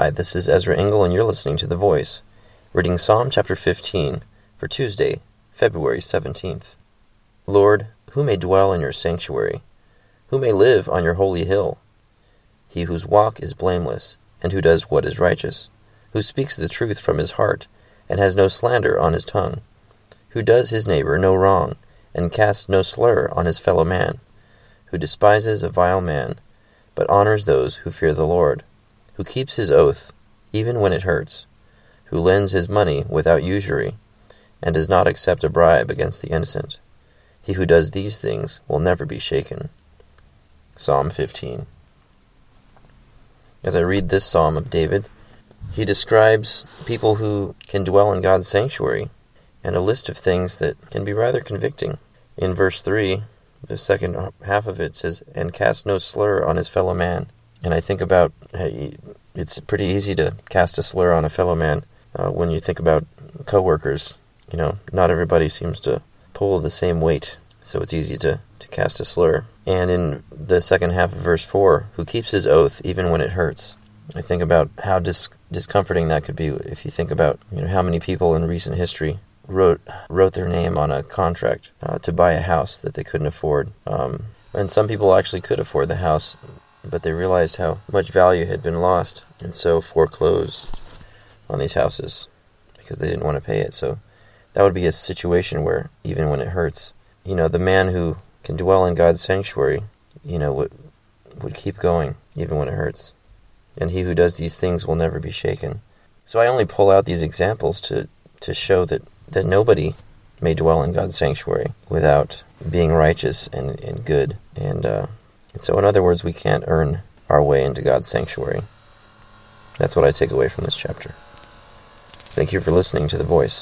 Hi, this is Ezra Engel, and you're listening to The Voice, reading Psalm chapter 15 for Tuesday, February 17th. Lord, who may dwell in your sanctuary? Who may live on your holy hill? He whose walk is blameless, and who does what is righteous, who speaks the truth from his heart, and has no slander on his tongue, who does his neighbor no wrong, and casts no slur on his fellow man, who despises a vile man, but honors those who fear the Lord who keeps his oath, even when it hurts, who lends his money without usury, and does not accept a bribe against the innocent. He who does these things will never be shaken. Psalm 15. As I read this psalm of David, he describes people who can dwell in God's sanctuary and a list of things that can be rather convicting. In verse 3, the second half of it says, And cast no slur on his fellow man. And I think about hey, it's pretty easy to cast a slur on a fellow man uh, when you think about coworkers. You know, not everybody seems to pull the same weight, so it's easy to, to cast a slur. And in the second half of verse 4, who keeps his oath even when it hurts. I think about how dis- discomforting that could be if you think about you know how many people in recent history wrote wrote their name on a contract uh, to buy a house that they couldn't afford. Um, and some people actually could afford the house but they realized how much value had been lost and so foreclosed on these houses because they didn't want to pay it. So that would be a situation where even when it hurts, you know, the man who can dwell in God's sanctuary, you know, would would keep going even when it hurts. And he who does these things will never be shaken. So I only pull out these examples to to show that that nobody may dwell in God's sanctuary without being righteous and, and good and uh, so, in other words, we can't earn our way into God's sanctuary. That's what I take away from this chapter. Thank you for listening to The Voice.